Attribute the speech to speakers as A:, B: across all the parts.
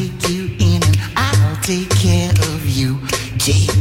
A: take you in and I'll take care of you. Take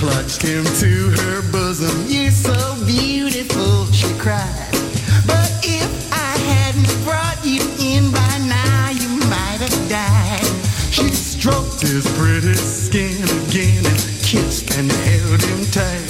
A: clutched him to her bosom. You're so beautiful, she cried. But if I hadn't brought you in by now, you might have died. She stroked his pretty skin again and kissed and held him tight.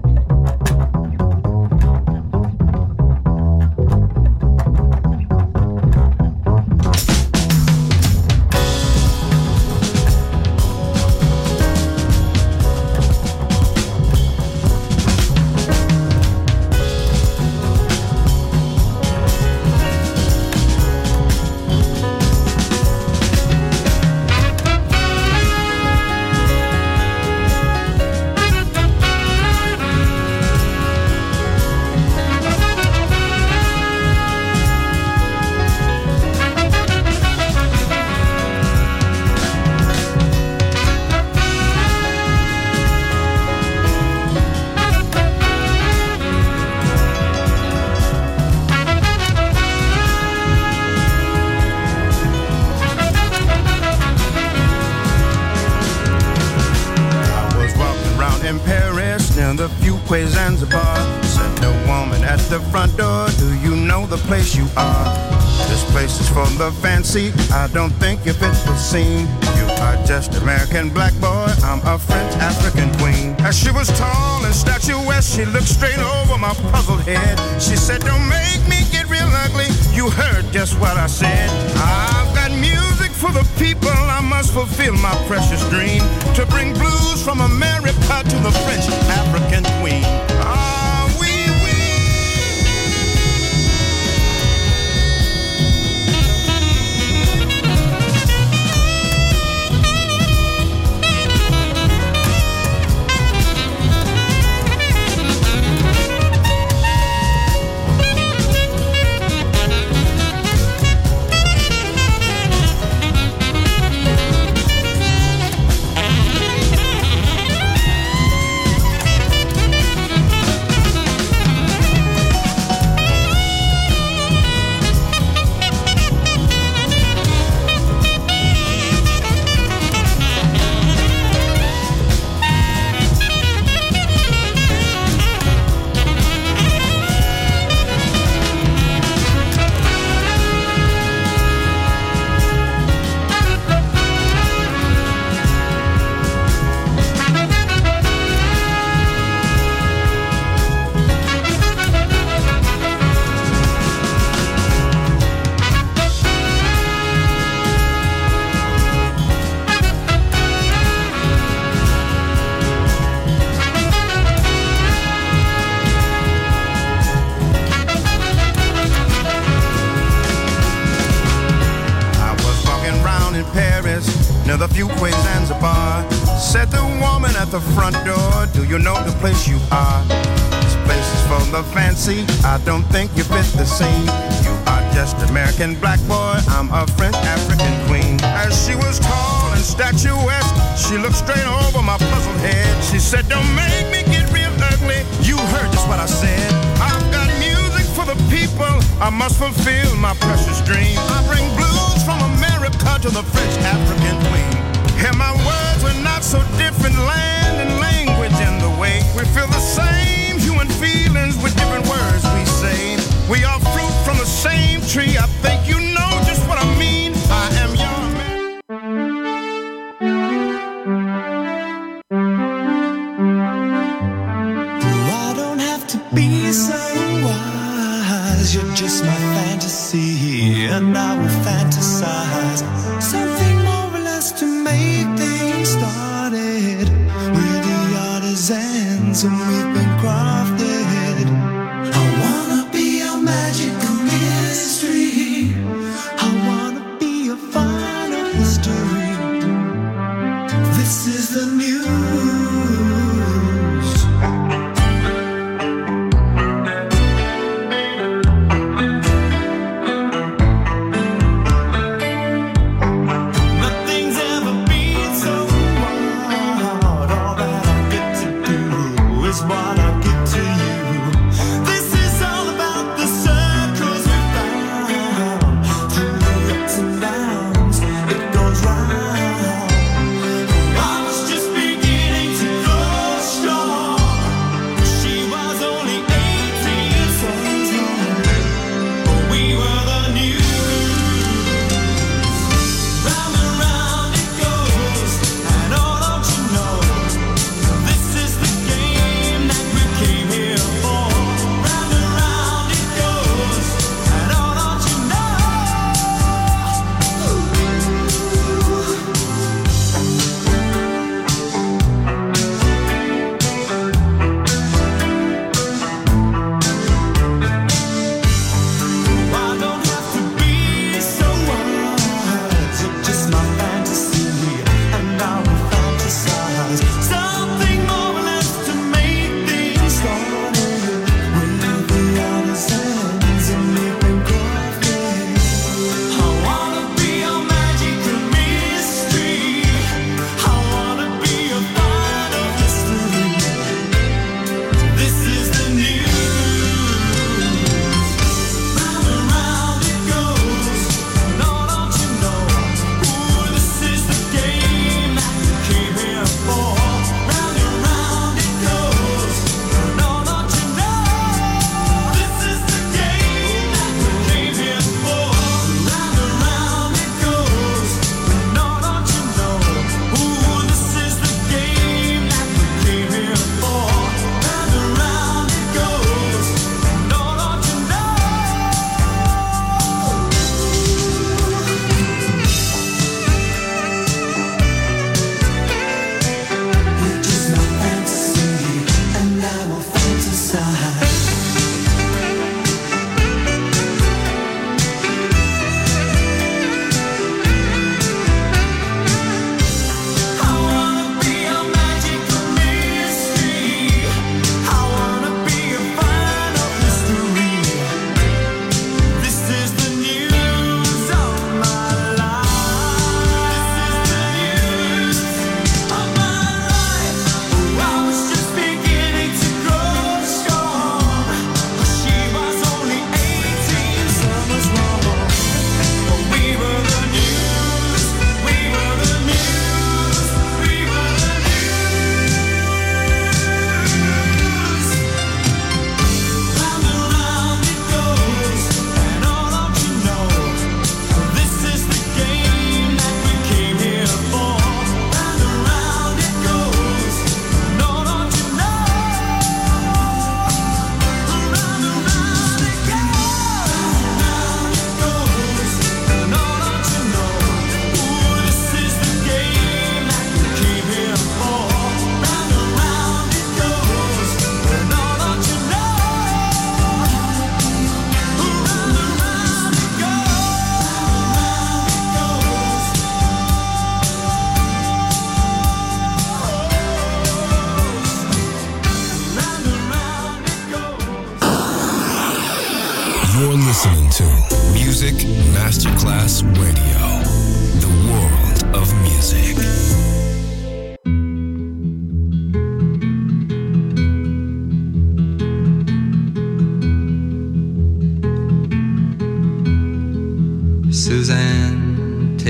B: Fuquay Zanzibar. Said the woman at the front door, Do you know the place you are? This place is for the fancy. I don't think you fit the scene. You are just American black boy. I'm a French African queen. As she was tall and statuesque, she looked straight over my puzzled head. She said, Don't make me get real ugly. You heard just what I said. I've for the people. I must fulfill my precious dream to bring blues from America to the French African queen. I don't think you fit the scene. You are just American black boy. I'm a French African queen. As she was tall and statuesque, she looked straight over my puzzled head. She said, Don't make me get real ugly. You heard just what I said. I've got music for the people. I must fulfill my precious dream. I bring blues from America to the French African queen. Hear my words were not so different, land
C: is
D: mine.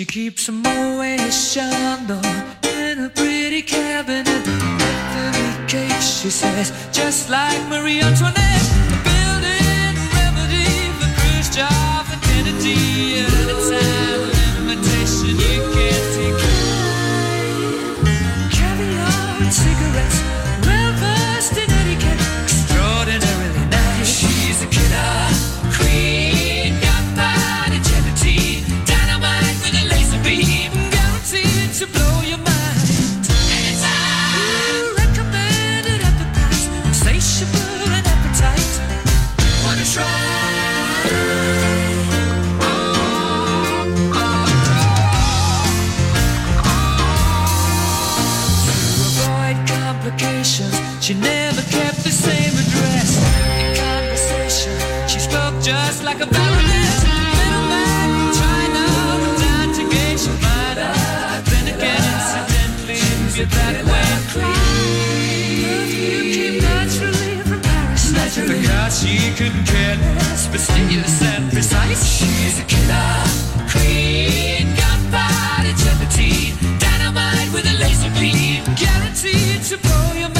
E: She keeps a Moet Chandon in a pretty cabinet. Every cake, she says, just like Marie Antoinette. A building remedy for Khrushchev and Kennedy. At just like a violinist. Little man from China, to Then again, incidentally, if you're that way came naturally from Paris. Naturally. The girl she couldn't care less, and precise. She's a killer queen, gunpowder gelatine, dynamite with a laser beam, guaranteed to blow your mind.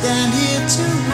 C: stand here too.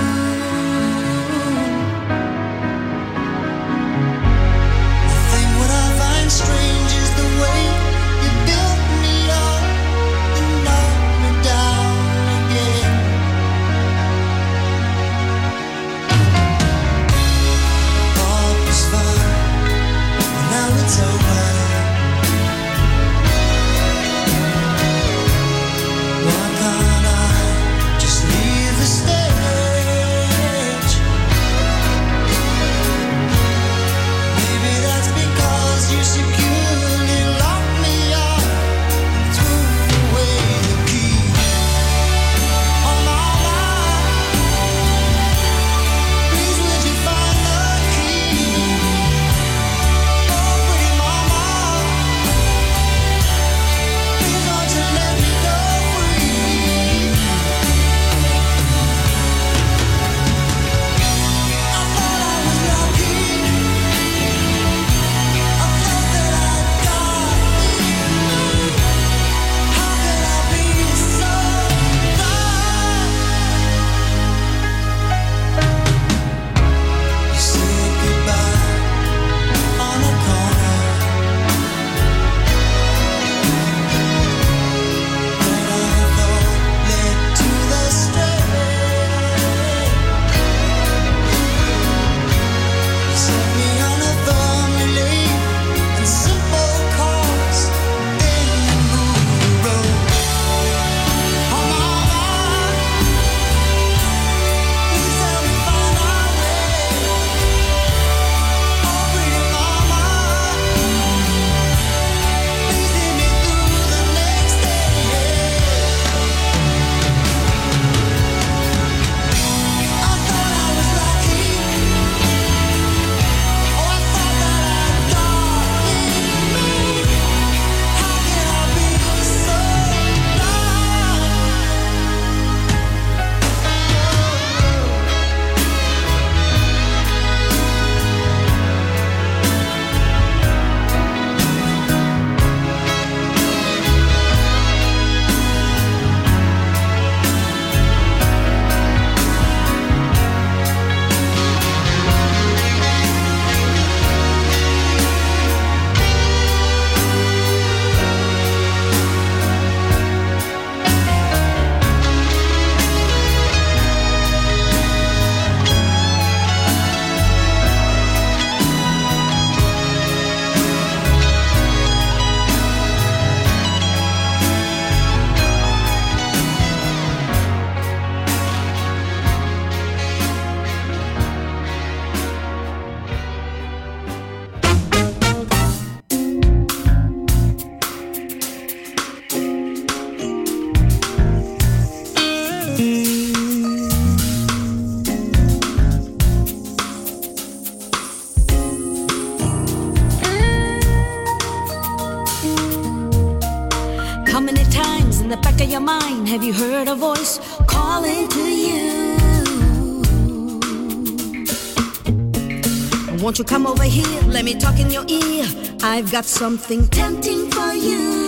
F: Won't you come over here? Let me talk in your ear. I've got something tempting for you.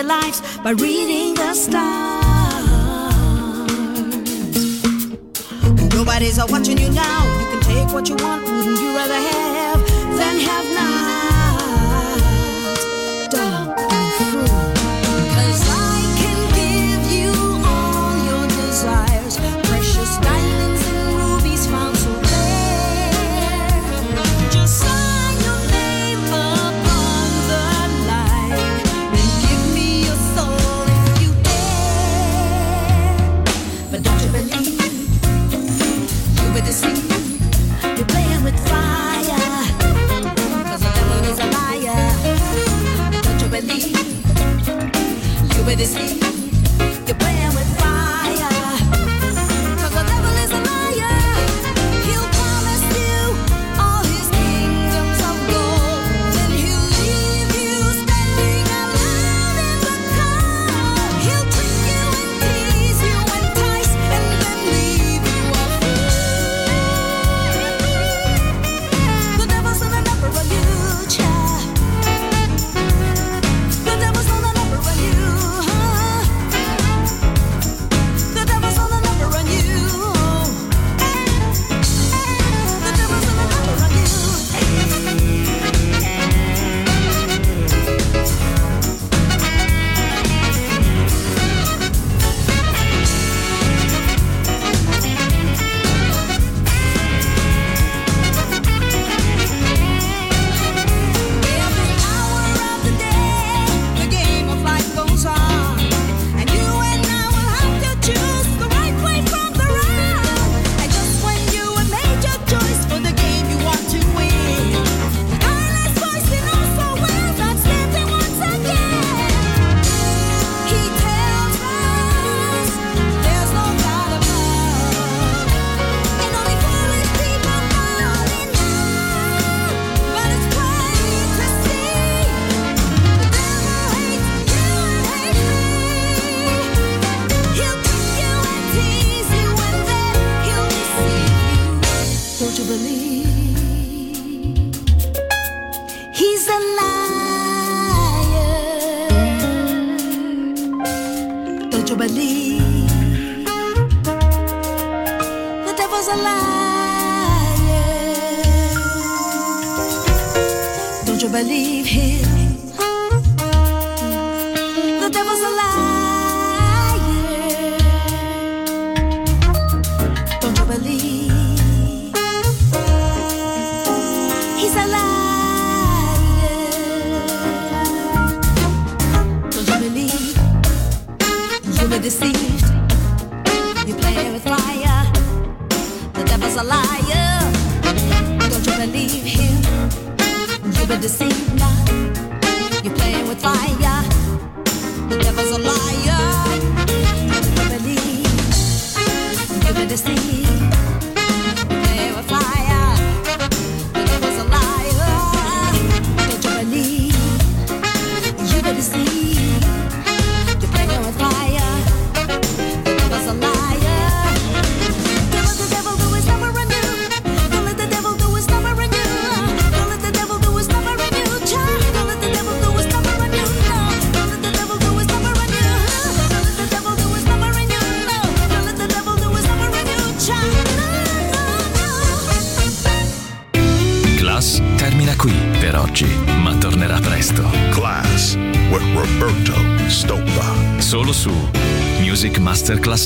F: their lives by reading the stars. Nobody's watching you now. You can take what you want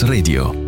G: Radio.